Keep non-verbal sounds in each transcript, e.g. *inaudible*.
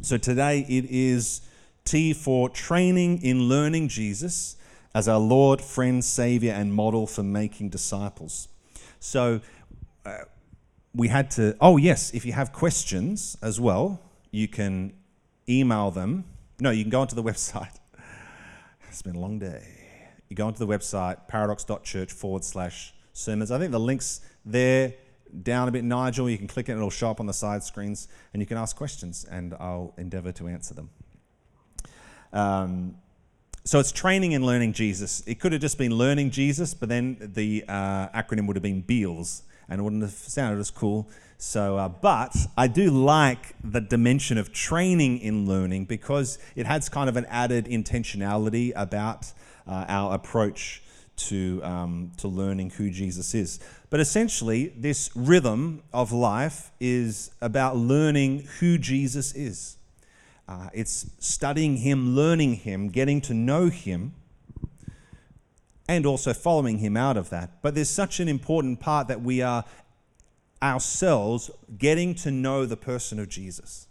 So today it is T for training in learning Jesus as our Lord, friend, Savior, and model for making disciples. So uh, we had to, oh, yes, if you have questions as well, you can email them. No, you can go onto the *laughs* website. It's been a long day. You go onto the website, paradox.church forward slash sermons. I think the link's there down a bit, Nigel. You can click it, it'll show up on the side screens, and you can ask questions, and I'll endeavor to answer them. Um, so it's training and learning Jesus. It could have just been learning Jesus, but then the uh, acronym would have been BELLS, and it wouldn't have sounded as cool. So, uh, but I do like the dimension of training in learning because it has kind of an added intentionality about uh, our approach to, um, to learning who Jesus is. But essentially, this rhythm of life is about learning who Jesus is. Uh, it's studying Him, learning Him, getting to know Him, and also following Him out of that. But there's such an important part that we are ourselves getting to know the person of Jesus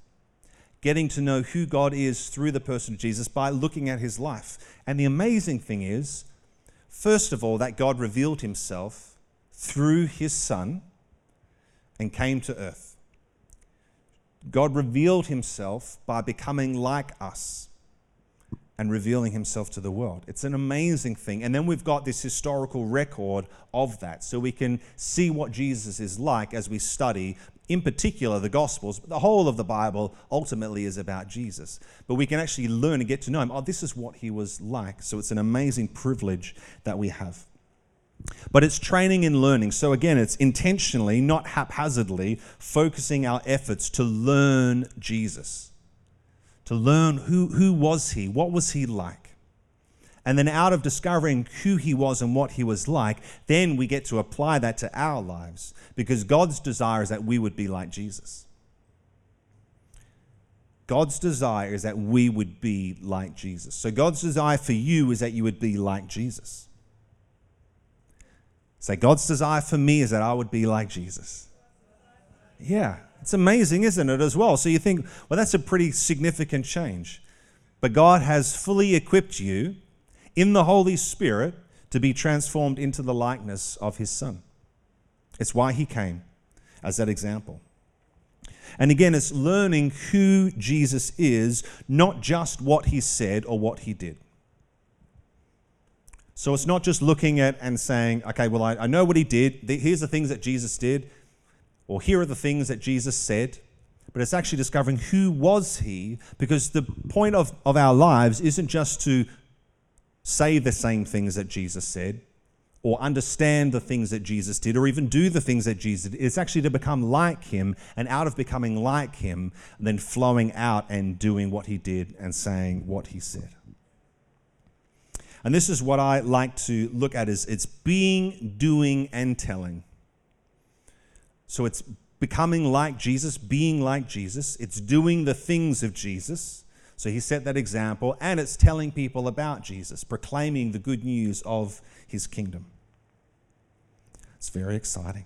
getting to know who God is through the person of Jesus by looking at his life. And the amazing thing is, first of all, that God revealed himself through his Son and came to earth. God revealed himself by becoming like us and revealing himself to the world. It's an amazing thing. And then we've got this historical record of that. So we can see what Jesus is like as we study, in particular, the Gospels. The whole of the Bible ultimately is about Jesus. But we can actually learn and get to know him. Oh, this is what he was like. So it's an amazing privilege that we have. But it's training and learning. So again, it's intentionally, not haphazardly, focusing our efforts to learn Jesus, to learn who, who was he, what was he like. And then out of discovering who he was and what he was like, then we get to apply that to our lives because God's desire is that we would be like Jesus. God's desire is that we would be like Jesus. So God's desire for you is that you would be like Jesus. Say, God's desire for me is that I would be like Jesus. Yeah, it's amazing, isn't it, as well? So you think, well, that's a pretty significant change. But God has fully equipped you in the Holy Spirit to be transformed into the likeness of His Son. It's why He came as that example. And again, it's learning who Jesus is, not just what He said or what He did. So it's not just looking at and saying, okay, well, I, I know what he did. Here's the things that Jesus did, or here are the things that Jesus said. But it's actually discovering who was he, because the point of, of our lives isn't just to say the same things that Jesus said, or understand the things that Jesus did, or even do the things that Jesus did. It's actually to become like him, and out of becoming like him, then flowing out and doing what he did and saying what he said. And this is what I like to look at is it's being, doing, and telling. So it's becoming like Jesus, being like Jesus. It's doing the things of Jesus. So he set that example, and it's telling people about Jesus, proclaiming the good news of his kingdom. It's very exciting.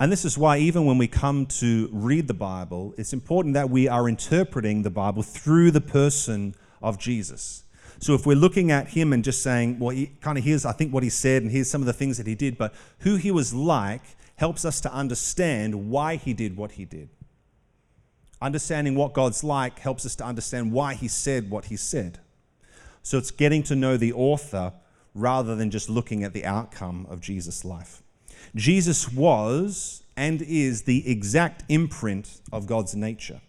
And this is why, even when we come to read the Bible, it's important that we are interpreting the Bible through the person of Jesus. So if we're looking at him and just saying, well, he kind of here's, I think, what he said, and here's some of the things that he did, but who he was like helps us to understand why he did what he did. Understanding what God's like helps us to understand why he said what he said. So it's getting to know the author rather than just looking at the outcome of Jesus' life. Jesus was and is the exact imprint of God's nature.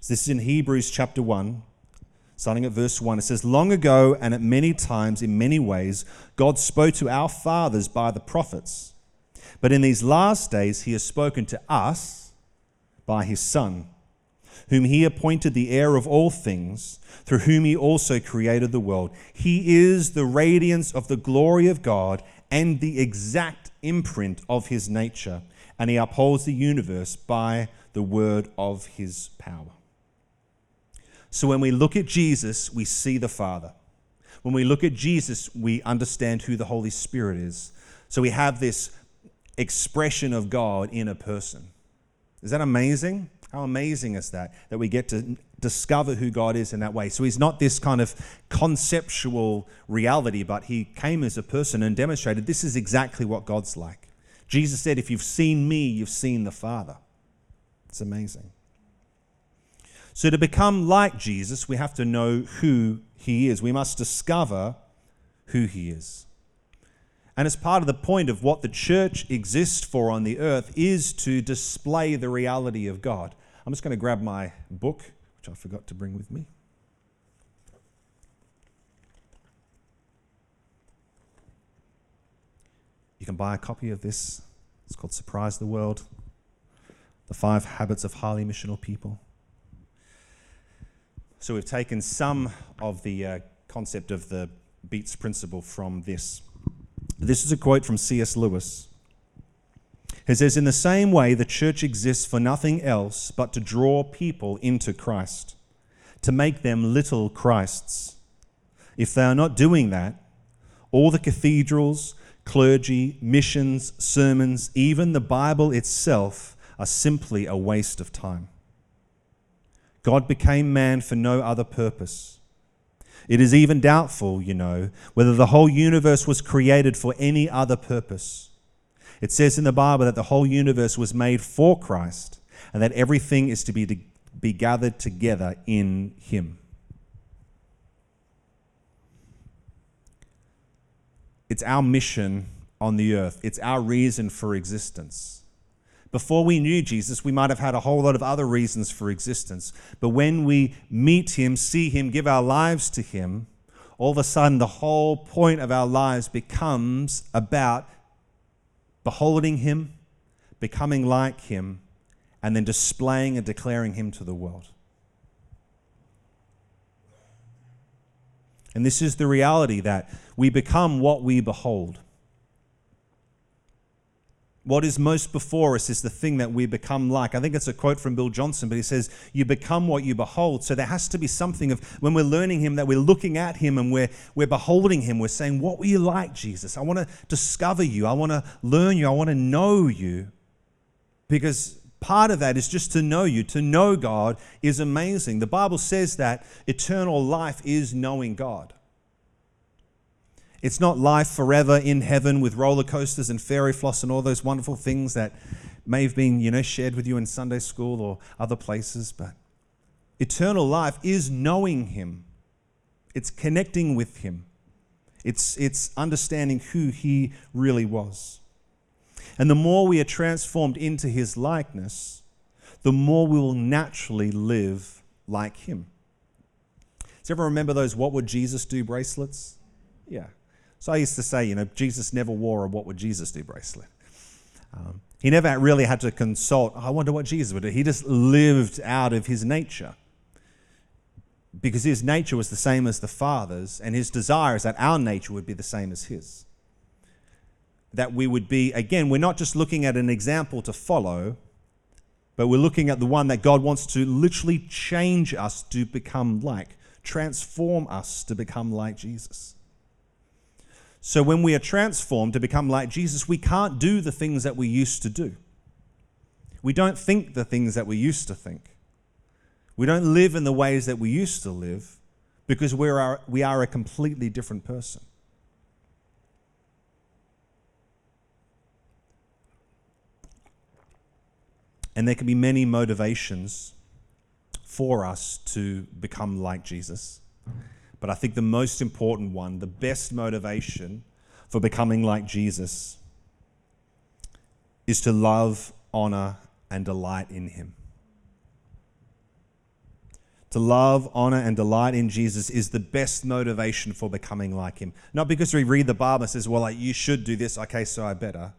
So this is in Hebrews chapter 1, starting at verse 1, it says, Long ago and at many times, in many ways, God spoke to our fathers by the prophets. But in these last days, he has spoken to us by his Son, whom he appointed the heir of all things, through whom he also created the world. He is the radiance of the glory of God and the exact imprint of his nature, and he upholds the universe by the word of his power. So when we look at Jesus, we see the Father. When we look at Jesus, we understand who the Holy Spirit is. So we have this expression of God in a person. Is that amazing? How amazing is that? That we get to discover who God is in that way. So he's not this kind of conceptual reality, but he came as a person and demonstrated this is exactly what God's like. Jesus said, If you've seen me, you've seen the Father. It's amazing. So, to become like Jesus, we have to know who he is. We must discover who he is. And as part of the point of what the church exists for on the earth is to display the reality of God. I'm just going to grab my book, which I forgot to bring with me. You can buy a copy of this. It's called Surprise the World The Five Habits of Highly Missional People. So we've taken some of the uh, concept of the Beats principle from this. This is a quote from C.S. Lewis. He says, In the same way, the church exists for nothing else but to draw people into Christ, to make them little Christs. If they are not doing that, all the cathedrals, clergy, missions, sermons, even the Bible itself are simply a waste of time. God became man for no other purpose. It is even doubtful, you know, whether the whole universe was created for any other purpose. It says in the Bible that the whole universe was made for Christ and that everything is to be, to be gathered together in Him. It's our mission on the earth, it's our reason for existence. Before we knew Jesus, we might have had a whole lot of other reasons for existence. But when we meet Him, see Him, give our lives to Him, all of a sudden the whole point of our lives becomes about beholding Him, becoming like Him, and then displaying and declaring Him to the world. And this is the reality that we become what we behold. What is most before us is the thing that we become like. I think it's a quote from Bill Johnson, but he says, You become what you behold. So there has to be something of when we're learning Him that we're looking at Him and we're, we're beholding Him. We're saying, What were you like, Jesus? I want to discover you. I want to learn you. I want to know you. Because part of that is just to know you. To know God is amazing. The Bible says that eternal life is knowing God. It's not life forever in heaven with roller coasters and fairy floss and all those wonderful things that may have been, you know, shared with you in Sunday school or other places, but eternal life is knowing him. It's connecting with him. It's, it's understanding who he really was. And the more we are transformed into his likeness, the more we will naturally live like him. Does everyone remember those What Would Jesus Do bracelets? Yeah. So I used to say, you know, Jesus never wore a What Would Jesus Do bracelet. Um, he never really had to consult, I wonder what Jesus would do. He just lived out of his nature. Because his nature was the same as the Father's, and his desire is that our nature would be the same as his. That we would be, again, we're not just looking at an example to follow, but we're looking at the one that God wants to literally change us to become like, transform us to become like Jesus. So when we are transformed to become like Jesus, we can't do the things that we used to do. We don't think the things that we used to think. We don't live in the ways that we used to live because we are, we are a completely different person. And there can be many motivations for us to become like Jesus. But I think the most important one, the best motivation for becoming like Jesus, is to love, honor, and delight in Him. To love, honor, and delight in Jesus is the best motivation for becoming like Him. Not because we read the Bible and says, well, like, you should do this, okay, so I better.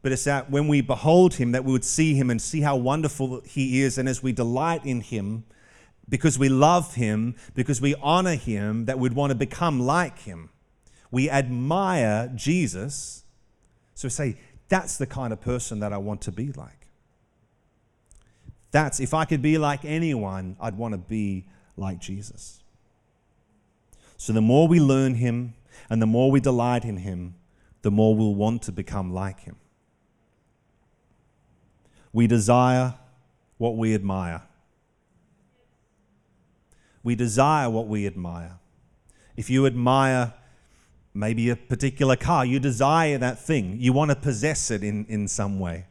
But it's that when we behold Him, that we would see Him and see how wonderful He is. And as we delight in Him, because we love him, because we honor him, that we'd want to become like him. We admire Jesus. So we say, that's the kind of person that I want to be like. That's, if I could be like anyone, I'd want to be like Jesus. So the more we learn him and the more we delight in him, the more we'll want to become like him. We desire, what we admire. We desire what we admire. If you admire maybe a particular car, you desire that thing, you want to possess it in, in some way.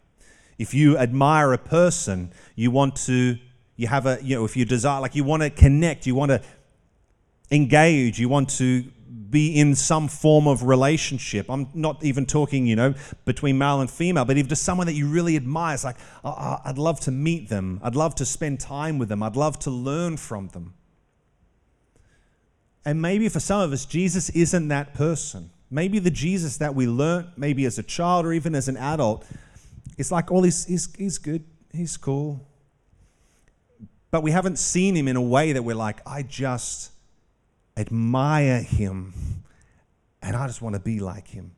If you admire a person, you want to, you have a, you know, if you desire, like you want to connect, you want to engage, you want to be in some form of relationship. I'm not even talking, you know, between male and female, but if just someone that you really admire, it's like, oh, I'd love to meet them. I'd love to spend time with them. I'd love to learn from them. And maybe for some of us, Jesus isn't that person. Maybe the Jesus that we learnt, maybe as a child or even as an adult, is like, oh, he's, he's, he's good, he's cool. But we haven't seen him in a way that we're like, I just admire him, and I just want to be like him.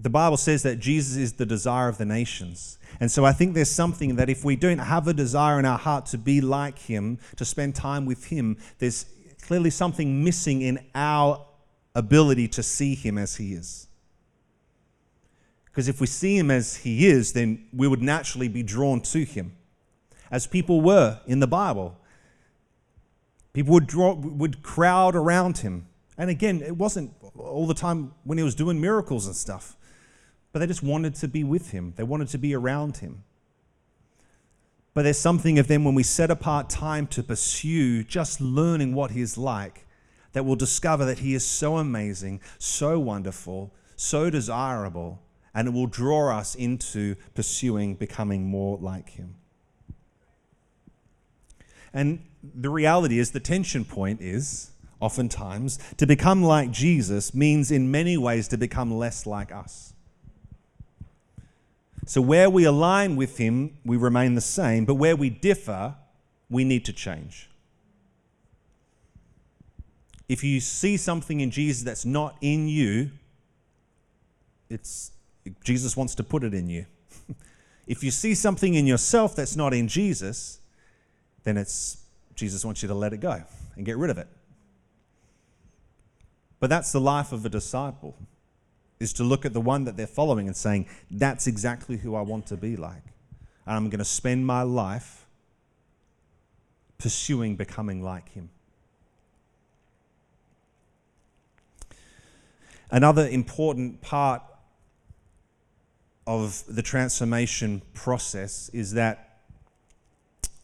The Bible says that Jesus is the desire of the nations. And so I think there's something that if we don't have a desire in our heart to be like him, to spend time with him, there's clearly something missing in our ability to see him as he is. Because if we see him as he is, then we would naturally be drawn to him, as people were in the Bible. People would, draw, would crowd around him. And again, it wasn't all the time when he was doing miracles and stuff, but they just wanted to be with him, they wanted to be around him. But there's something of them when we set apart time to pursue just learning what he is like that we'll discover that he is so amazing, so wonderful, so desirable, and it will draw us into pursuing becoming more like him. And the reality is, the tension point is oftentimes to become like Jesus means in many ways to become less like us. So, where we align with Him, we remain the same, but where we differ, we need to change. If you see something in Jesus that's not in you, it's Jesus wants to put it in you. *laughs* if you see something in yourself that's not in Jesus, then it's Jesus wants you to let it go and get rid of it. But that's the life of a disciple, is to look at the one that they're following and saying, that's exactly who I want to be like. And I'm going to spend my life pursuing becoming like him. Another important part of the transformation process is that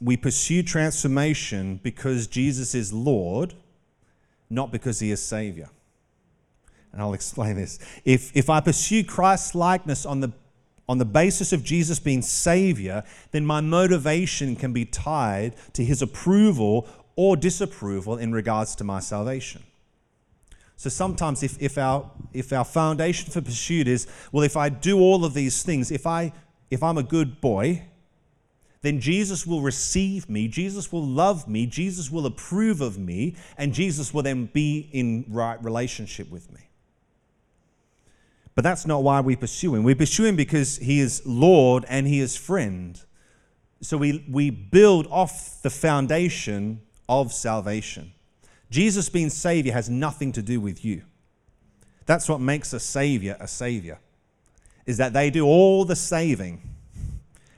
we pursue transformation because Jesus is Lord, not because he is Savior. And I'll explain this. If, if I pursue Christ's likeness on the, on the basis of Jesus being Savior, then my motivation can be tied to his approval or disapproval in regards to my salvation. So sometimes, if, if, our, if our foundation for pursuit is, well, if I do all of these things, if, I, if I'm a good boy, then Jesus will receive me, Jesus will love me, Jesus will approve of me, and Jesus will then be in right relationship with me. But that's not why we pursue him. We pursue him because he is Lord and he is friend. So we, we build off the foundation of salvation. Jesus being Savior has nothing to do with you. That's what makes a Savior a Savior, is that they do all the saving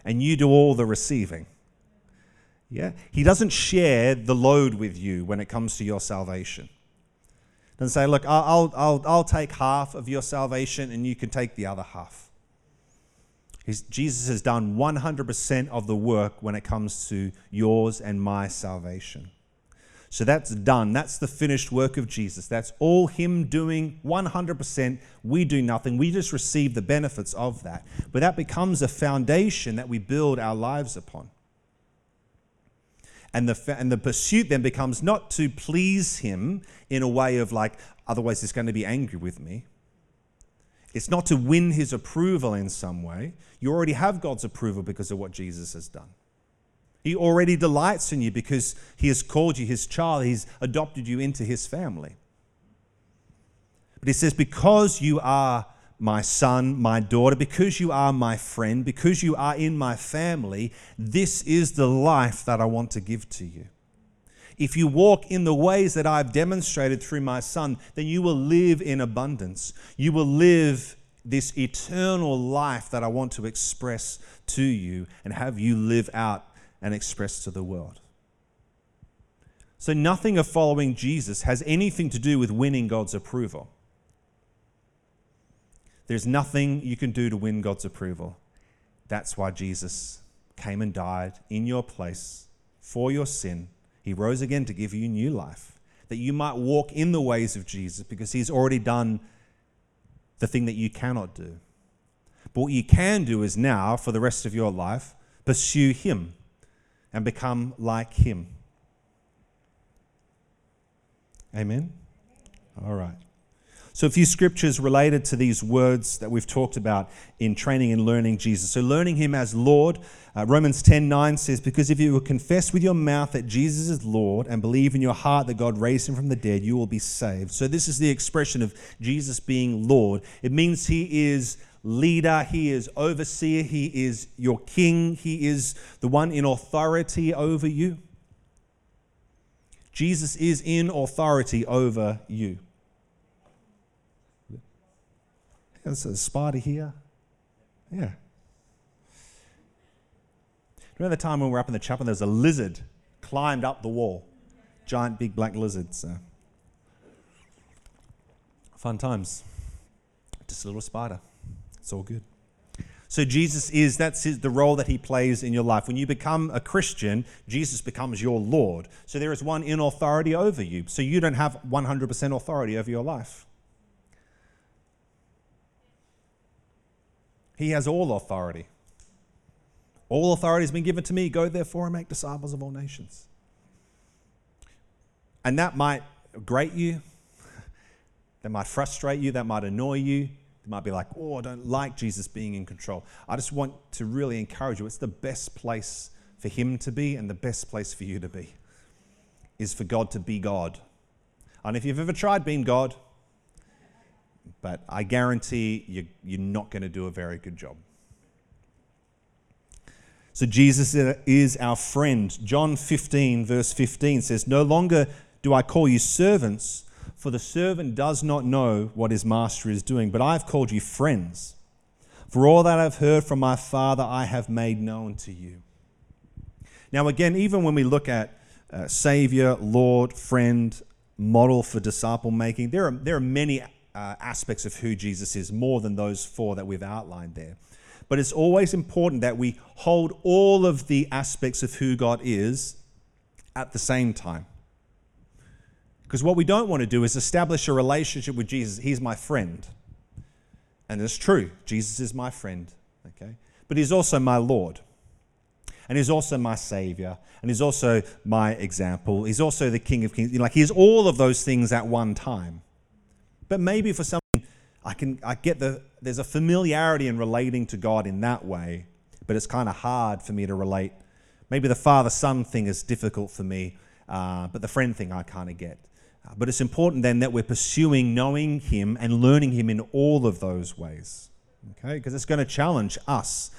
and you do all the receiving. Yeah? He doesn't share the load with you when it comes to your salvation. Doesn't say, look, I'll, I'll, I'll take half of your salvation and you can take the other half. He's, Jesus has done 100% of the work when it comes to yours and my salvation. So that's done. That's the finished work of Jesus. That's all Him doing 100%. We do nothing. We just receive the benefits of that. But that becomes a foundation that we build our lives upon. And the, and the pursuit then becomes not to please Him in a way of like, otherwise He's going to be angry with me. It's not to win His approval in some way. You already have God's approval because of what Jesus has done. He already delights in you because He has called you His child, He's adopted you into His family. But He says, Because you are my son, my daughter, because you are my friend, because you are in my family, this is the life that I want to give to you. If you walk in the ways that I've demonstrated through my son, then you will live in abundance. You will live this eternal life that I want to express to you and have you live out and express to the world. So, nothing of following Jesus has anything to do with winning God's approval. There's nothing you can do to win God's approval. That's why Jesus came and died in your place for your sin. He rose again to give you new life, that you might walk in the ways of Jesus because He's already done the thing that you cannot do. But what you can do is now, for the rest of your life, pursue Him and become like Him. Amen? All right. So, a few scriptures related to these words that we've talked about in training and learning Jesus. So, learning Him as Lord. Uh, Romans 10 9 says, Because if you will confess with your mouth that Jesus is Lord and believe in your heart that God raised Him from the dead, you will be saved. So, this is the expression of Jesus being Lord. It means He is leader, He is overseer, He is your king, He is the one in authority over you. Jesus is in authority over you. There's a spider here. Yeah. Remember the time when we were up in the chapel, and there was a lizard climbed up the wall. Giant, big black lizard. So. Fun times. Just a little spider. It's all good. So Jesus is that's his, the role that he plays in your life. When you become a Christian, Jesus becomes your Lord. So there is one in authority over you. So you don't have 100% authority over your life. He has all authority. All authority has been given to me. Go therefore and make disciples of all nations. And that might grate you. *laughs* That might frustrate you. That might annoy you. It might be like, oh, I don't like Jesus being in control. I just want to really encourage you. It's the best place for Him to be and the best place for you to be is for God to be God. And if you've ever tried being God, but I guarantee you, you're not going to do a very good job. So Jesus is our friend. John 15, verse 15 says, No longer do I call you servants, for the servant does not know what his master is doing, but I have called you friends. For all that I've heard from my Father, I have made known to you. Now, again, even when we look at uh, Savior, Lord, friend, model for disciple making, there are, there are many uh, aspects of who Jesus is, more than those four that we've outlined there. But it's always important that we hold all of the aspects of who God is at the same time. Because what we don't want to do is establish a relationship with Jesus. He's my friend. And it's true, Jesus is my friend, okay? But he's also my Lord. And he's also my Savior. And he's also my example. He's also the King of Kings. Like, he's all of those things at one time. But maybe for some I can I get the there's a familiarity in relating to God in that way, but it's kind of hard for me to relate. Maybe the father son thing is difficult for me, uh, but the friend thing I kind of get. Uh, but it's important then that we're pursuing knowing Him and learning Him in all of those ways, okay? Because it's going to challenge us,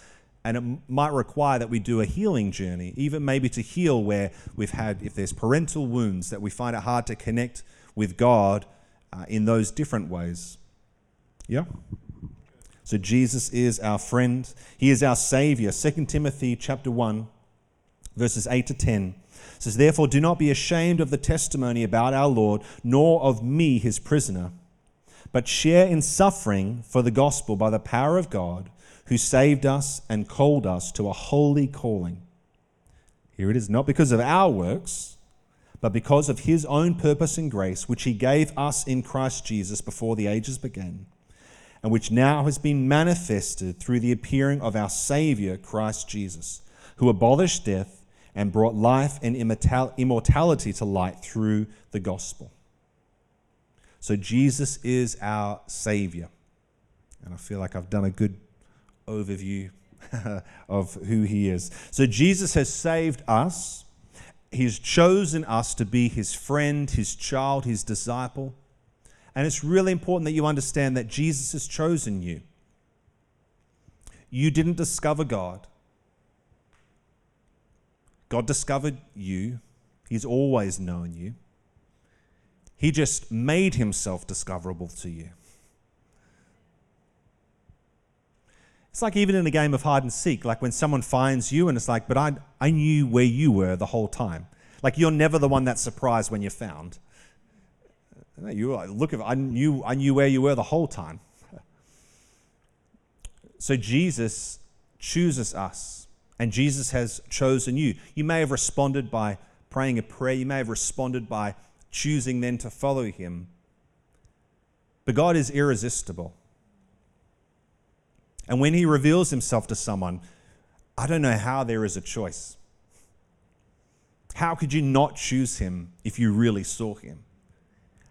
and it might require that we do a healing journey, even maybe to heal where we've had, if there's parental wounds, that we find it hard to connect with God uh, in those different ways. Yeah? So Jesus is our friend. He is our savior. 2 Timothy chapter 1 verses 8 to 10 says therefore do not be ashamed of the testimony about our Lord nor of me his prisoner but share in suffering for the gospel by the power of God who saved us and called us to a holy calling. Here it is not because of our works but because of his own purpose and grace which he gave us in Christ Jesus before the ages began and which now has been manifested through the appearing of our Saviour, Christ Jesus, who abolished death and brought life and immortality to light through the gospel. So Jesus is our Saviour. And I feel like I've done a good overview *laughs* of who he is. So Jesus has saved us. He's chosen us to be his friend, his child, his disciple. And it's really important that you understand that Jesus has chosen you. You didn't discover God, God discovered you. He's always known you. He just made himself discoverable to you. It's like even in a game of hide and seek, like when someone finds you and it's like, but I, I knew where you were the whole time. Like you're never the one that's surprised when you're found. You look I knew I knew where you were the whole time. So Jesus chooses us, and Jesus has chosen you. You may have responded by praying a prayer, you may have responded by choosing then to follow him. But God is irresistible. And when he reveals himself to someone, I don't know how there is a choice. How could you not choose him if you really saw him?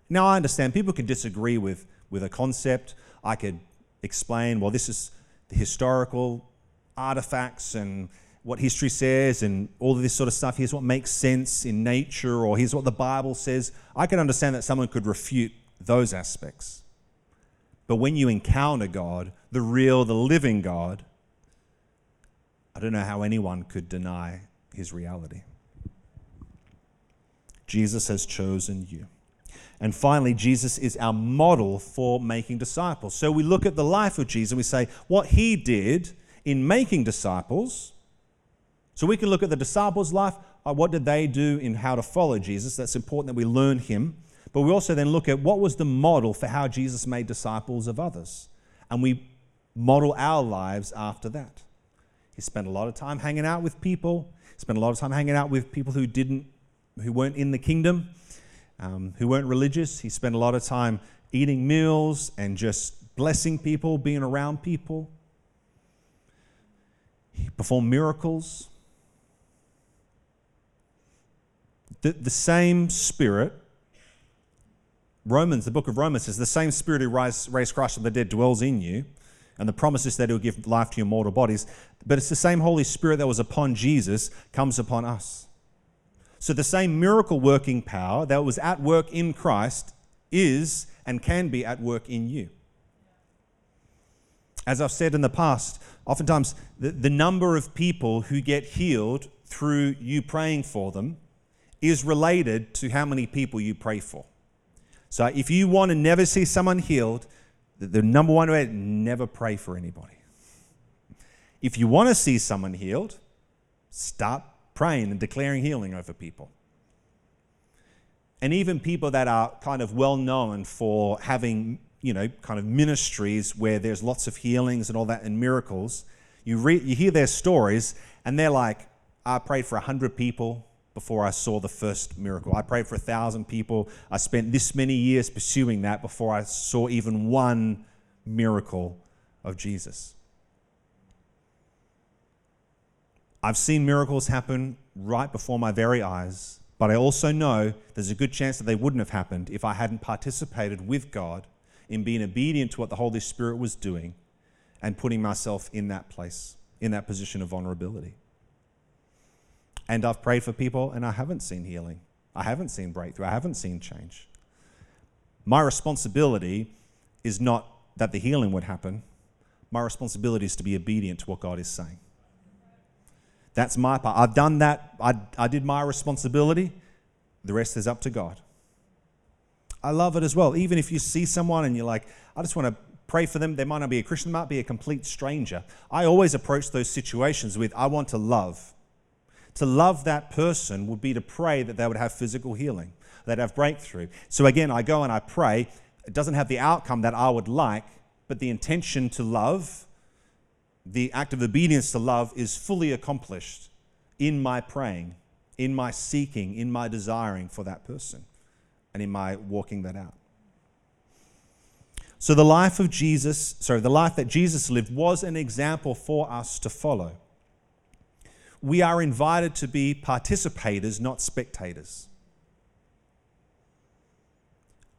Now, I understand people can disagree with, with a concept. I could explain, well, this is the historical artifacts and what history says and all of this sort of stuff. Here's what makes sense in nature, or here's what the Bible says. I can understand that someone could refute those aspects. But when you encounter God, the real, the living God, I don't know how anyone could deny his reality. Jesus has chosen you. And finally, Jesus is our model for making disciples. So we look at the life of Jesus and we say, what he did in making disciples. So we can look at the disciples' life. Uh, what did they do in how to follow Jesus? That's important that we learn him. But we also then look at what was the model for how Jesus made disciples of others. And we model our lives after that. He spent a lot of time hanging out with people, spent a lot of time hanging out with people who didn't who weren't in the kingdom, um, who weren't religious. He spent a lot of time eating meals and just blessing people, being around people. He performed miracles. The, the same spirit Romans, the book of Romans says, the same spirit who raised, raised Christ from the dead dwells in you, and the promise is that he'll give life to your mortal bodies. But it's the same Holy Spirit that was upon Jesus comes upon us. So the same miracle working power that was at work in Christ is and can be at work in you. As I've said in the past, oftentimes the, the number of people who get healed through you praying for them is related to how many people you pray for. So if you want to never see someone healed, the number one way, never pray for anybody. If you want to see someone healed, start praying and declaring healing over people. And even people that are kind of well known for having, you know, kind of ministries where there's lots of healings and all that and miracles, you, re- you hear their stories and they're like, I prayed for 100 people before I saw the first miracle. I prayed for a thousand people. I spent this many years pursuing that before I saw even one miracle of Jesus. I've seen miracles happen right before my very eyes, but I also know there's a good chance that they wouldn't have happened if I hadn't participated with God in being obedient to what the Holy Spirit was doing and putting myself in that place, in that position of vulnerability. And I've prayed for people and I haven't seen healing. I haven't seen breakthrough. I haven't seen change. My responsibility is not that the healing would happen. My responsibility is to be obedient to what God is saying. That's my part. I've done that. I, I did my responsibility. The rest is up to God. I love it as well. Even if you see someone and you're like, I just want to pray for them. They might not be a Christian, they might be a complete stranger. I always approach those situations with, I want to love to love that person would be to pray that they would have physical healing, they'd have breakthrough. So again, I go and I pray. It doesn't have the outcome that I would like, but the intention to love, the act of obedience to love, is fully accomplished in my praying, in my seeking, in my desiring for that person, and in my walking that out. So, the life of Jesus, sorry, the life that Jesus lived was an example for us to follow we are invited to be participators, not spectators.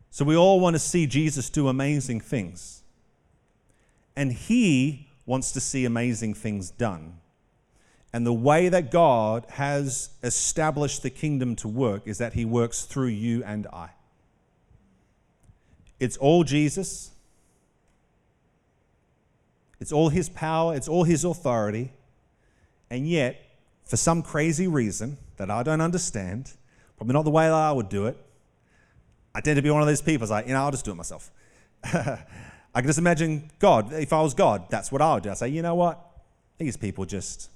So we all want to see Jesus do amazing things. And he wants to see amazing things done. And the way that God has established the kingdom to work is that he works through you and I. It's all Jesus. It's all his power, it's all his authority. And yet, for some crazy reason that I don't understand, probably not the way that I would do it. I tend to be one of those people, it's like, you know, I'll just do it myself. *laughs* I can just imagine God. If I was God, that's what I would do. I'd say, you know what? These people just,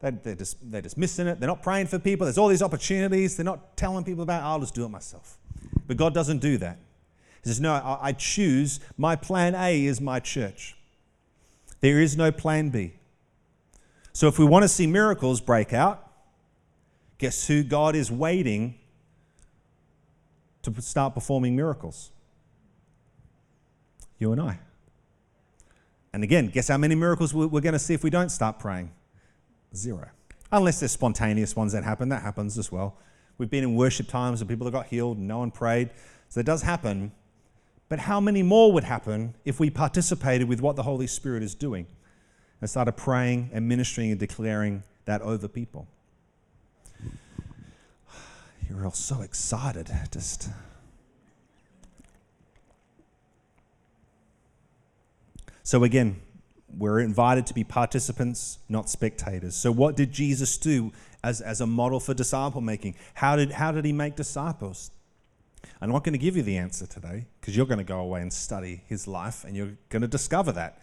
they, they're, just, they're just missing it. They're not praying for people. There's all these opportunities. They're not telling people about it. I'll just do it myself. But God doesn't do that. He says, no, I, I choose, my plan A is my church. There is no plan B. So if we want to see miracles break out, guess who God is waiting to start performing miracles? You and I. And again, guess how many miracles we're going to see if we don't start praying? Zero. Unless there's spontaneous ones that happen. That happens as well. We've been in worship times where people have got healed and no one prayed. So it does happen. But how many more would happen if we participated with what the Holy Spirit is doing and started praying and ministering and declaring that over people? *sighs* You're all so excited. Just. So, again, we're invited to be participants, not spectators. So, what did Jesus do as, as a model for disciple making? How did, how did he make disciples? I'm not going to give you the answer today because you're going to go away and study his life and you're going to discover that.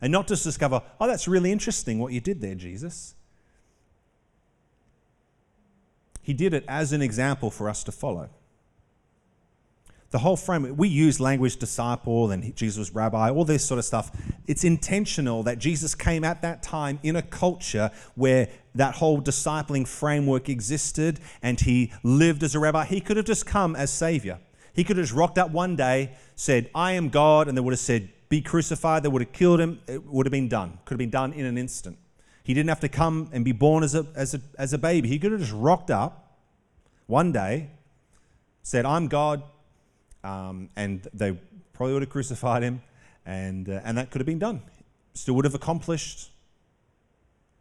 And not just discover, oh, that's really interesting what you did there, Jesus. He did it as an example for us to follow. The whole frame, we use language disciple and Jesus rabbi, all this sort of stuff. It's intentional that Jesus came at that time in a culture where that whole discipling framework existed and he lived as a rabbi. He could have just come as savior. He could have just rocked up one day, said, I am God, and they would have said, Be crucified. They would have killed him. It would have been done. Could have been done in an instant. He didn't have to come and be born as a, as a, as a baby. He could have just rocked up one day, said, I'm God, um, and they probably would have crucified him, and, uh, and that could have been done. Still would have accomplished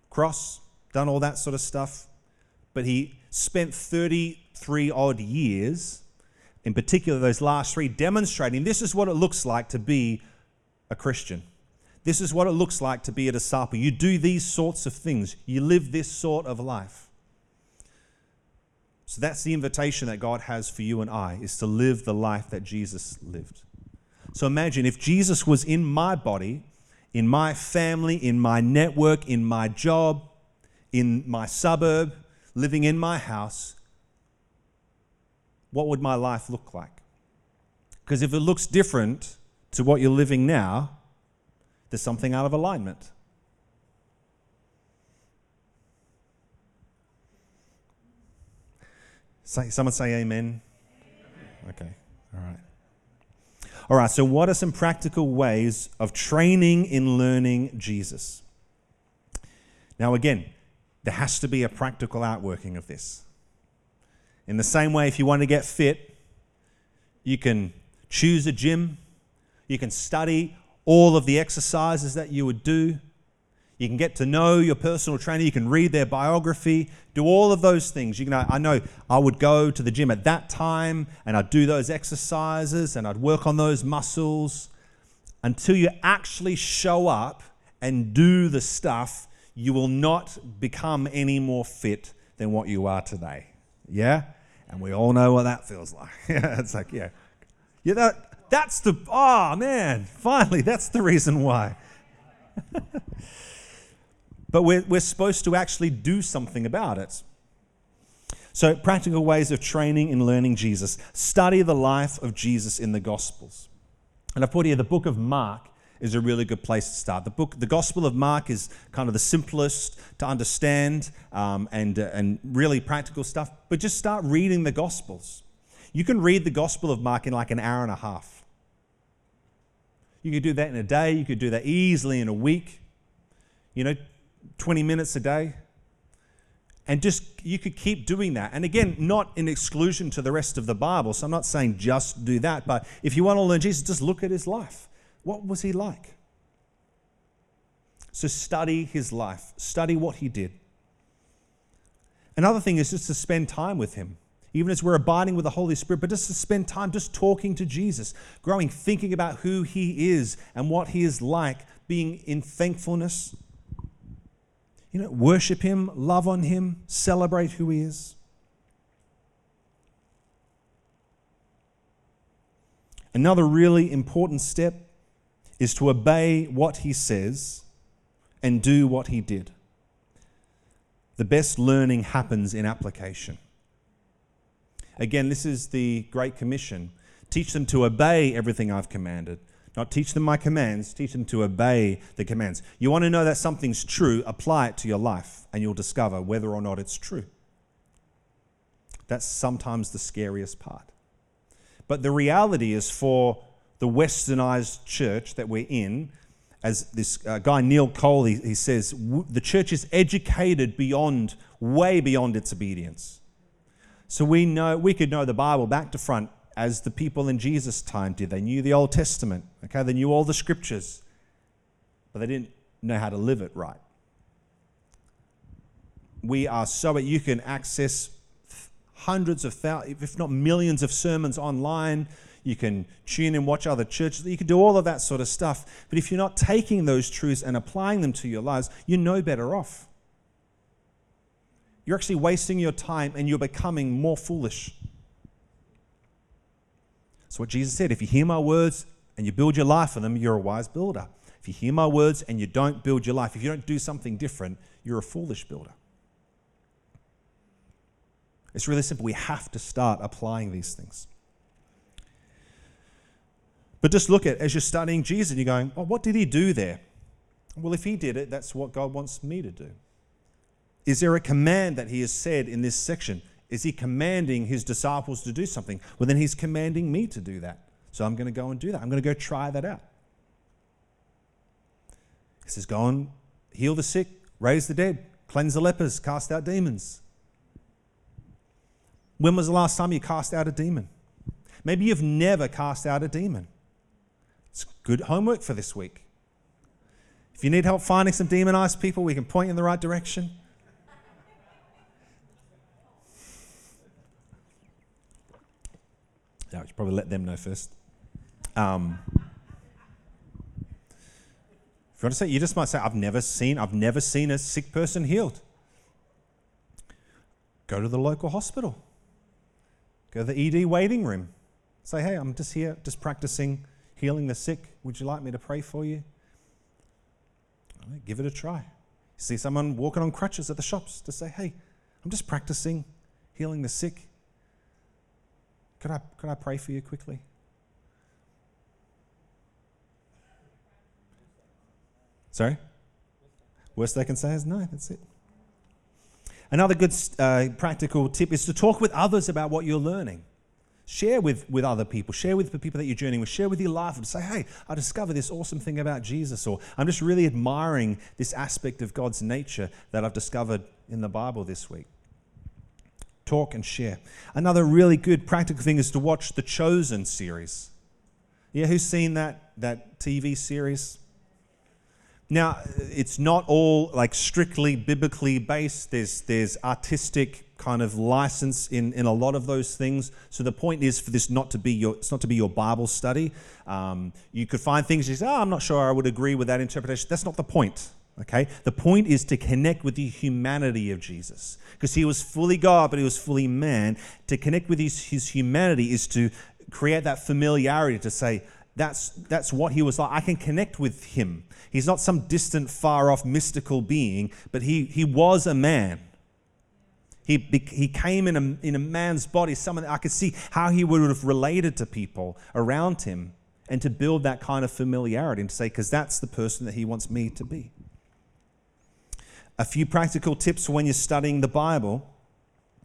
cross, done all that sort of stuff. But he spent 33 odd years, in particular those last three, demonstrating this is what it looks like to be a Christian. This is what it looks like to be a disciple. You do these sorts of things, you live this sort of life. So that's the invitation that God has for you and I is to live the life that Jesus lived. So imagine if Jesus was in my body, in my family, in my network, in my job, in my suburb, living in my house, what would my life look like? Because if it looks different to what you're living now, there's something out of alignment. Say, someone say amen. Okay, all right. All right, so what are some practical ways of training in learning Jesus? Now, again, there has to be a practical outworking of this. In the same way, if you want to get fit, you can choose a gym, you can study all of the exercises that you would do. You can get to know your personal trainer. You can read their biography, do all of those things. You can, I know I would go to the gym at that time and I'd do those exercises and I'd work on those muscles until you actually show up and do the stuff. You will not become any more fit than what you are today. Yeah? And we all know what that feels like. Yeah, *laughs* it's like, yeah. Yeah, that, that's the, oh man, finally, that's the reason why. *laughs* but we're, we're supposed to actually do something about it. So, practical ways of training and learning Jesus. Study the life of Jesus in the Gospels. And I've put here the book of Mark is a really good place to start. The book, the Gospel of Mark, is kind of the simplest to understand um, and, uh, and really practical stuff. But just start reading the Gospels. You can read the Gospel of Mark in like an hour and a half. You could do that in a day, you could do that easily in a week, you know, 20 minutes a day. And just, you could keep doing that. And again, not in exclusion to the rest of the Bible. So I'm not saying just do that. But if you want to learn Jesus, just look at his life. What was he like? So study his life, study what he did. Another thing is just to spend time with him even as we're abiding with the Holy Spirit, but just to spend time just talking to Jesus, growing, thinking about who He is and what He is like, being in thankfulness. You know, worship Him, love on Him, celebrate who He is. Another really important step is to obey what he says and do what he did. The best learning happens in application. Again, this is the Great Commission. Teach them to obey everything I've commanded. Not teach them my commands, teach them to obey the commands. You want to know that something's true, apply it to your life, and you'll discover whether or not it's true. That's sometimes the scariest part. But the reality is for the westernized church that we're in, as this uh, guy Neil Cole, he, he says, the church is educated beyond, way beyond its obedience. So we know we could know the Bible back to front as the people in Jesus' time did. They knew the Old Testament, okay? They knew all the scriptures, but they didn't know how to live it right. We are so you can access hundreds of thousands, if not millions of sermons online. You can tune and watch other churches. You can do all of that sort of stuff. But if you're not taking those truths and applying them to your lives, you're no better off. You're actually wasting your time and you're becoming more foolish. That's what Jesus said. If you hear my words and you build your life on them, you're a wise builder. If you hear my words and you don't build your life, if you don't do something different, you're a foolish builder. It's really simple. We have to start applying these things. But just look at as you're studying Jesus and you're going, oh, what did he do there? Well, if he did it, that's what God wants me to do. Is there a command that he has said in this section? Is he commanding his disciples to do something? Well, then he's commanding me to do that. So I'm going to go and do that. I'm going to go try that out. He says, Go and heal the sick, raise the dead, cleanse the lepers, cast out demons. When was the last time you cast out a demon? Maybe you've never cast out a demon. It's good homework for this week. If you need help finding some demonized people, we can point you in the right direction. Yeah, I should probably let them know first. Um, if you want to say, you just might say, I've never seen, I've never seen a sick person healed. Go to the local hospital. Go to the ED waiting room. Say, hey, I'm just here, just practicing healing the sick. Would you like me to pray for you? Right, give it a try. see someone walking on crutches at the shops to say, hey, I'm just practicing healing the sick. Could I, could I pray for you quickly? Sorry? Worst they can say is no, that's it. Another good uh, practical tip is to talk with others about what you're learning. Share with, with other people. Share with the people that you're journeying with. Share with your life and say, hey, I discovered this awesome thing about Jesus, or I'm just really admiring this aspect of God's nature that I've discovered in the Bible this week. Talk and share. Another really good practical thing is to watch the Chosen series. Yeah, who's seen that, that TV series? Now, it's not all like strictly biblically based. There's, there's artistic kind of license in, in a lot of those things. So the point is for this not to be your it's not to be your Bible study. Um, you could find things you say, oh, I'm not sure I would agree with that interpretation. That's not the point. Okay? The point is to connect with the humanity of Jesus. Because he was fully God, but he was fully man. To connect with his, his humanity is to create that familiarity to say, that's, that's what he was like. I can connect with him. He's not some distant, far off, mystical being, but he, he was a man. He, he came in a, in a man's body, someone I could see how he would have related to people around him and to build that kind of familiarity and to say, because that's the person that he wants me to be. A few practical tips when you're studying the Bible,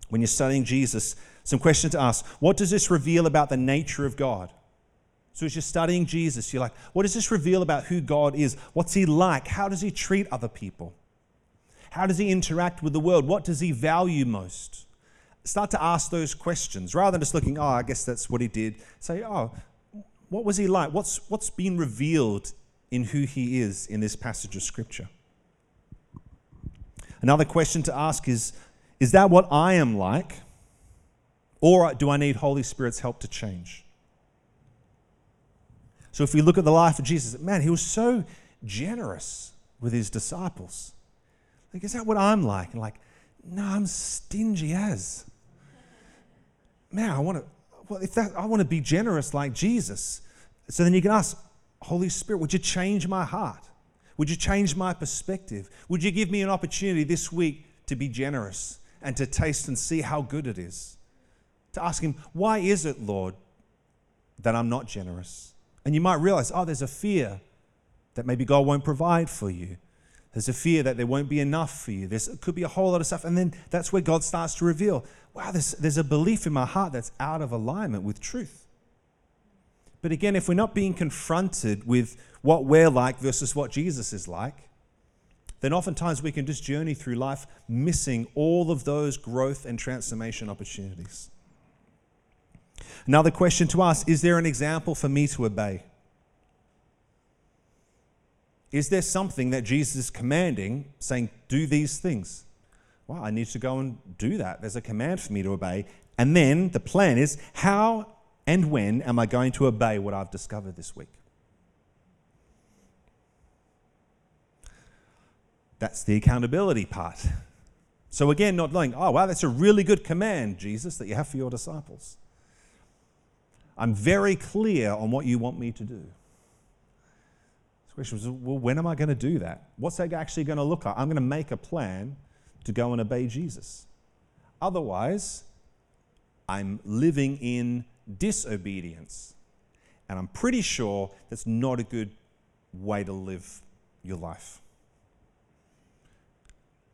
when you're studying Jesus, some questions to ask. What does this reveal about the nature of God? So, as you're studying Jesus, you're like, what does this reveal about who God is? What's he like? How does he treat other people? How does he interact with the world? What does he value most? Start to ask those questions rather than just looking, oh, I guess that's what he did. Say, oh, what was he like? What's, what's been revealed in who he is in this passage of Scripture? Another question to ask is, is that what I am like? Or do I need Holy Spirit's help to change? So if we look at the life of Jesus, man, he was so generous with his disciples. Like, is that what I'm like? And like, no, I'm stingy as. Man, I want to. Well, if that, I want to be generous like Jesus. So then you can ask, Holy Spirit, would you change my heart? Would you change my perspective? Would you give me an opportunity this week to be generous and to taste and see how good it is? To ask Him, why is it, Lord, that I'm not generous? And you might realize, oh, there's a fear that maybe God won't provide for you. There's a fear that there won't be enough for you. There could be a whole lot of stuff. And then that's where God starts to reveal wow, there's, there's a belief in my heart that's out of alignment with truth. But again, if we're not being confronted with what we're like versus what Jesus is like, then oftentimes we can just journey through life missing all of those growth and transformation opportunities. Another question to ask is there an example for me to obey? Is there something that Jesus is commanding, saying, do these things? Well, I need to go and do that. There's a command for me to obey. And then the plan is, how and when am I going to obey what I've discovered this week? That's the accountability part. So, again, not knowing, oh, wow, that's a really good command, Jesus, that you have for your disciples. I'm very clear on what you want me to do. The question was, well, when am I going to do that? What's that actually going to look like? I'm going to make a plan to go and obey Jesus. Otherwise, I'm living in disobedience. And I'm pretty sure that's not a good way to live your life.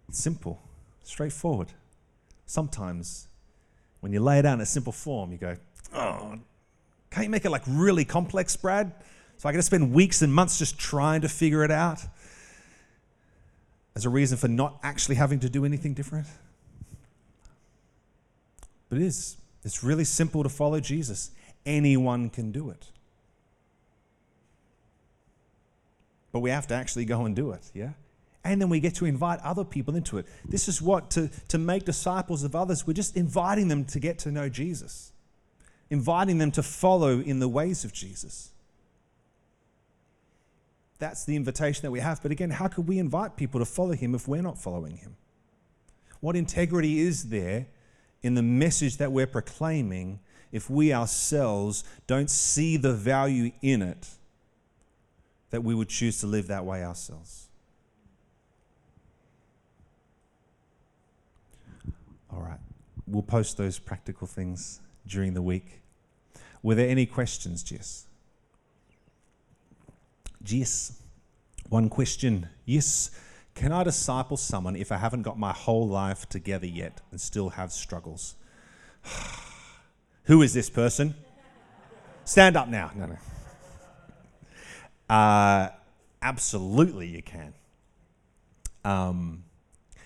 It's simple, straightforward. Sometimes when you lay it out in a simple form, you go, oh, can't you make it like really complex, Brad? So I got to spend weeks and months just trying to figure it out as a reason for not actually having to do anything different. But it is. It's really simple to follow Jesus. Anyone can do it. But we have to actually go and do it, yeah? And then we get to invite other people into it. This is what, to, to make disciples of others, we're just inviting them to get to know Jesus, inviting them to follow in the ways of Jesus. That's the invitation that we have. But again, how could we invite people to follow him if we're not following him? What integrity is there in the message that we're proclaiming if we ourselves don't see the value in it that we would choose to live that way ourselves? All right, we'll post those practical things during the week. Were there any questions, Jess? Jess, One question. Yes. Can I disciple someone if I haven't got my whole life together yet and still have struggles? *sighs* Who is this person? Stand up now. No, no. Uh, absolutely, you can. Um,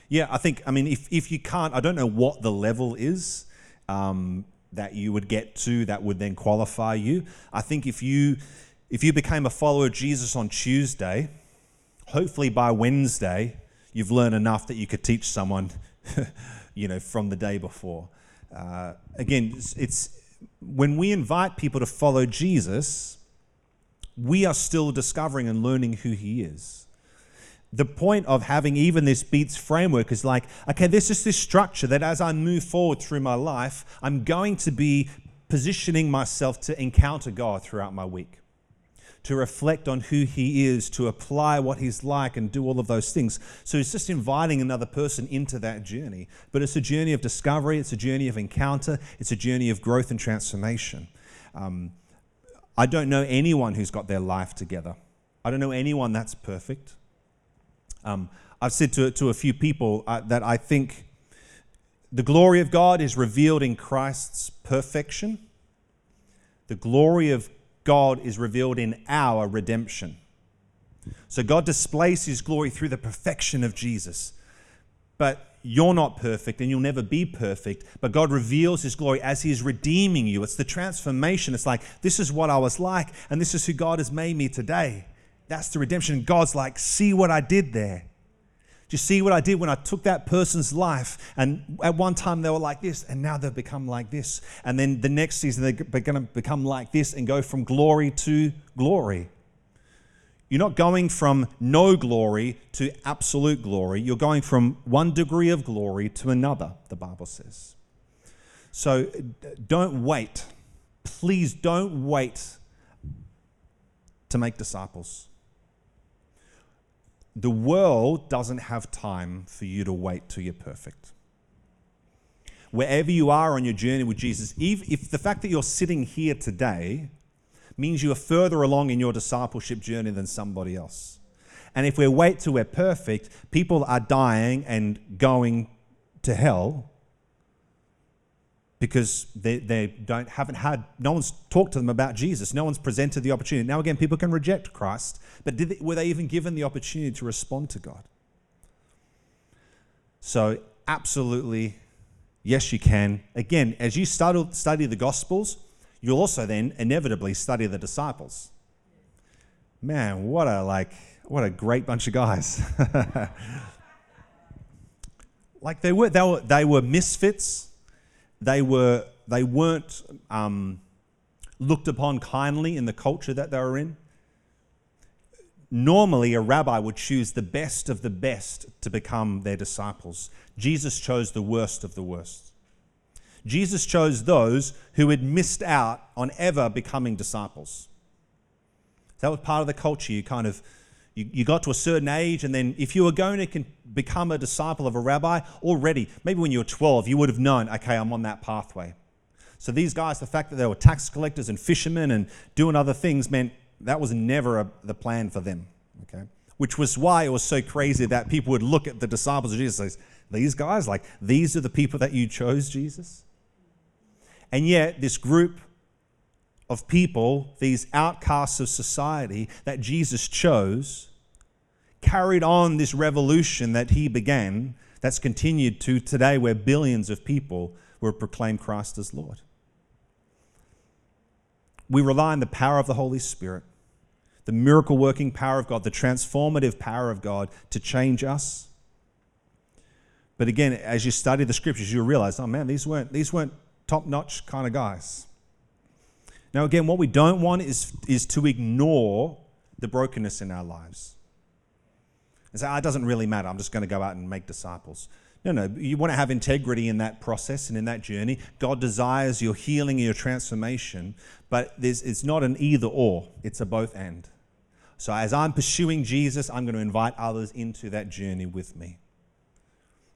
yeah, I think, I mean, if, if you can't, I don't know what the level is um, that you would get to that would then qualify you. I think if you if you became a follower of Jesus on Tuesday, hopefully by Wednesday, you've learned enough that you could teach someone, *laughs* you know, from the day before. Uh, again, it's, it's when we invite people to follow Jesus, we are still discovering and learning who he is. The point of having even this BELLS framework is like, okay, this is this structure that as I move forward through my life, I'm going to be positioning myself to encounter God throughout my week to reflect on who he is, to apply what he's like, and do all of those things. So he's just inviting another person into that journey. But it's a journey of discovery, it's a journey of encounter, it's a journey of growth and transformation. Um, I don't know anyone who's got their life together. I don't know anyone that's perfect. Um, I've said to, to a few people uh, that I think the glory of God is revealed in Christ's perfection. The glory of God is revealed in our redemption. So God displays his glory through the perfection of Jesus. But you're not perfect and you'll never be perfect. But God reveals his glory as he is redeeming you. It's the transformation. It's like, this is what I was like, and this is who God has made me today. That's the redemption. God's like, see what I did there. Do you see what I did when I took that person's life? And at one time they were like this, and now they've become like this. And then the next season they're going to become like this and go from glory to glory. You're not going from no glory to absolute glory. You're going from one degree of glory to another, the Bible says. So don't wait. Please don't wait to make disciples. The world doesn't have time for you to wait till you're perfect. Wherever you are on your journey with Jesus, if, if the fact that you're sitting here today means you are further along in your discipleship journey than somebody else. And if we wait till we're perfect, people are dying and going to hell because they, they don't haven't had no one's talked to them about Jesus. No one's presented the opportunity. Now again, people can reject Christ, but they, were they even given the opportunity to respond to God? So absolutely, yes, you can. Again, as you study, study the Gospels, you'll also then inevitably study the disciples. Man, what a like what a great bunch of guys. *laughs* like they were, they were, they were misfits. They were, they weren't um, looked upon kindly in the culture that they were in. Normally, a rabbi would choose the best of the best to become their disciples. Jesus chose the worst of the worst. Jesus chose those who had missed out on ever becoming disciples. That was part of the culture. You kind of you, you got to a certain age, and then if you were going to become a disciple of a rabbi, already, maybe when you were 12, you would have known, okay, I'm on that pathway. So these guys, the fact that they were tax collectors and fishermen and doing other things meant that was never a, the plan for them. Okay, which was why it was so crazy that people would look at the disciples of Jesus and say, "These guys, like these are the people that you chose, Jesus." And yet, this group of people, these outcasts of society that Jesus chose, carried on this revolution that he began that's continued to today where billions of people will proclaim Christ as Lord. We rely on the power of the Holy Spirit, the miracle working power of God, the transformative power of God to change us. But again, as you study the scriptures, you'll realize, oh man, these weren't, these weren't top notch kind of guys. Now, again, what we don't want is, is to ignore the brokenness in our lives and say, oh, it doesn't really matter. I'm just going to go out and make disciples. No, no. You want to have integrity in that process and in that journey. God desires your healing and your transformation, but it's not an either or, it's a both and. So as I'm pursuing Jesus, I'm going to invite others into that journey with me.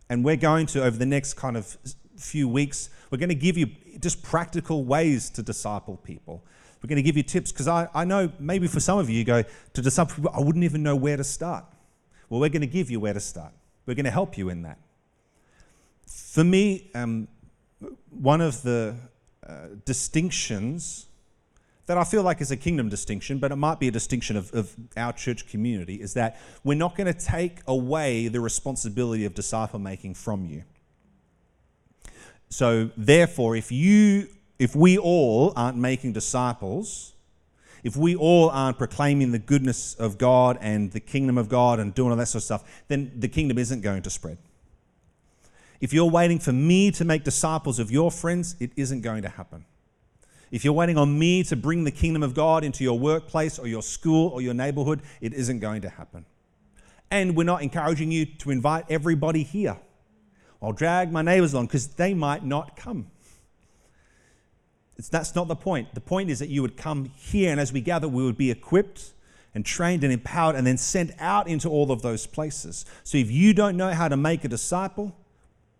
And we're going to, over the next kind of few weeks, we're going to give you just practical ways to disciple people. We're going to give you tips because I, I know maybe for some of you, you go to disciple people, I wouldn't even know where to start. Well, we're going to give you where to start. We're going to help you in that. For me, um, one of the uh, distinctions that I feel like is a kingdom distinction, but it might be a distinction of, of our church community, is that we're not going to take away the responsibility of disciple making from you. So, therefore, if you, if we all aren't making disciples, if we all aren't proclaiming the goodness of God and the kingdom of God and doing all that sort of stuff, then the kingdom isn't going to spread. If you're waiting for me to make disciples of your friends, it isn't going to happen. If you're waiting on me to bring the kingdom of God into your workplace or your school or your neighborhood, it isn't going to happen. And we're not encouraging you to invite everybody here. I'll drag my neighbors along because they might not come. It's, that's not the point. The point is that you would come here, and as we gather, we would be equipped and trained and empowered and then sent out into all of those places. So if you don't know how to make a disciple,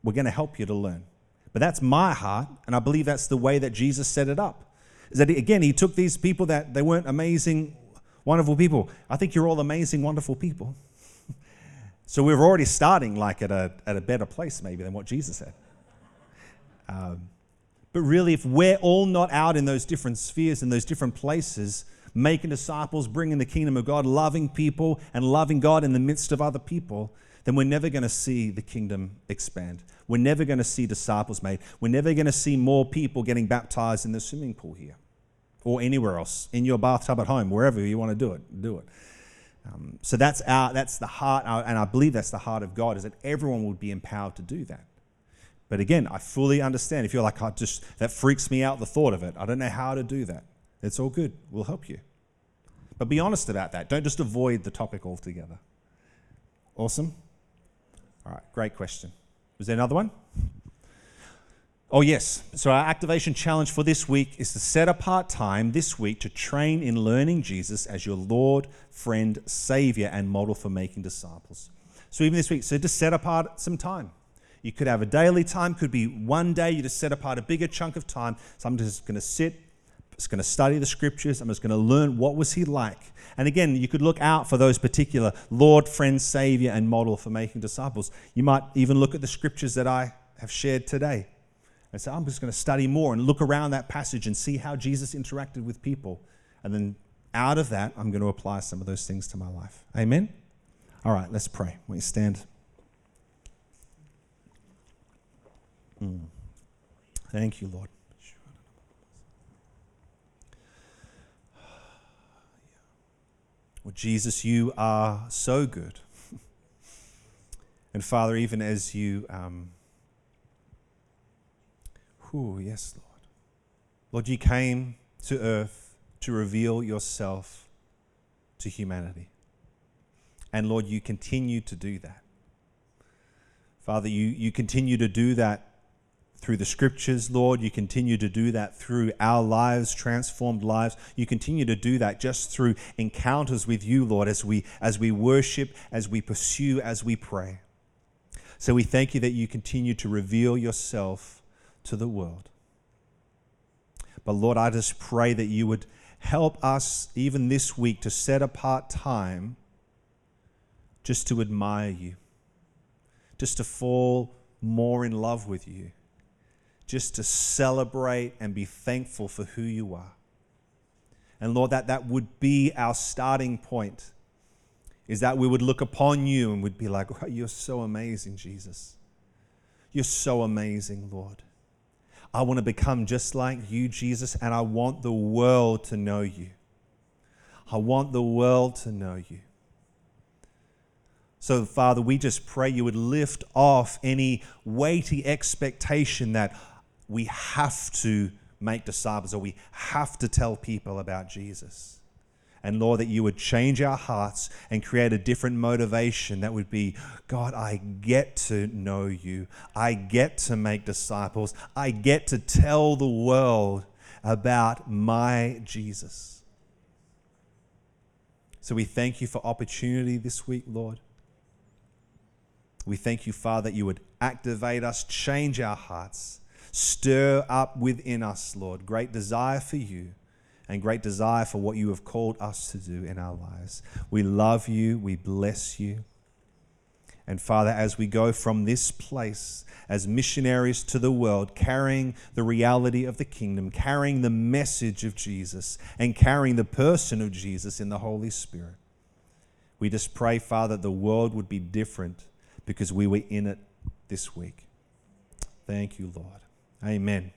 we're going to help you to learn. But that's my heart, and I believe that's the way that Jesus set it up. Is that again, he took these people that they weren't amazing, wonderful people. I think you're all amazing, wonderful people. So we're already starting like at a, at a better place maybe than what Jesus said. Um, but really, if we're all not out in those different spheres and those different places, making disciples, bringing the kingdom of God, loving people, and loving God in the midst of other people, then we're never going to see the kingdom expand. We're never going to see disciples made. We're never going to see more people getting baptized in the swimming pool here or anywhere else, in your bathtub at home, wherever you want to do it, do it. Um, so that's our, that's the heart, and I believe that's the heart of God, is that everyone would be empowered to do that. But again, I fully understand if you're like, I just that freaks me out the thought of it. I don't know how to do that. It's all good. We'll help you. But be honest about that. Don't just avoid the topic altogether. Awesome. All right, great question. Was there another one? Oh, yes. So, our activation challenge for this week is to set apart time this week to train in learning Jesus as your Lord, friend, Savior, and model for making disciples. So, even this week, so just set apart some time. You could have a daily time, could be one day, you just set apart a bigger chunk of time. So, I'm just going to sit, just going to study the scriptures, I'm just going to learn what was he like. And again, you could look out for those particular Lord, friend, Savior, and model for making disciples. You might even look at the scriptures that I have shared today and say, I'm just going to study more and look around that passage and see how Jesus interacted with people. And then out of that, I'm going to apply some of those things to my life. Amen? All right, let's pray. We stand. Mm. Thank you, Lord. Well, Jesus, you are so good. *laughs* and Father, even as you, um, whew, yes, Lord. Lord, you came to earth to reveal yourself to humanity. And Lord, you continue to do that. Father, you, you continue to do that through the scriptures, Lord. You continue to do that through our lives, transformed lives. You continue to do that just through encounters with you, Lord, as we as we worship, as we pursue, as we pray. So we thank you that you continue to reveal yourself to the world. But Lord, I just pray that you would help us even this week to set apart time just to admire you, just to fall more in love with you just to celebrate and be thankful for who you are. And Lord, that that would be our starting point, is that we would look upon you and would be like, oh, You're so amazing, Jesus. You're so amazing, Lord. I want to become just like you, Jesus, and I want the world to know you. I want the world to know you. So, Father, we just pray you would lift off any weighty expectation that we have to make disciples or we have to tell people about Jesus. And Lord, that you would change our hearts and create a different motivation that would be God, I get to know you. I get to make disciples. I get to tell the world about my Jesus. So we thank you for opportunity this week, Lord. We thank you, Father, that you would activate us, change our hearts Stir up within us, Lord, great desire for you and great desire for what you have called us to do in our lives. We love you, we bless you. And Father, as we go from this place as missionaries to the world, carrying the reality of the kingdom, carrying the message of Jesus, and carrying the person of Jesus in the Holy Spirit, we just pray, Father, that the world would be different because we were in it this week. Thank you, Lord. Amen.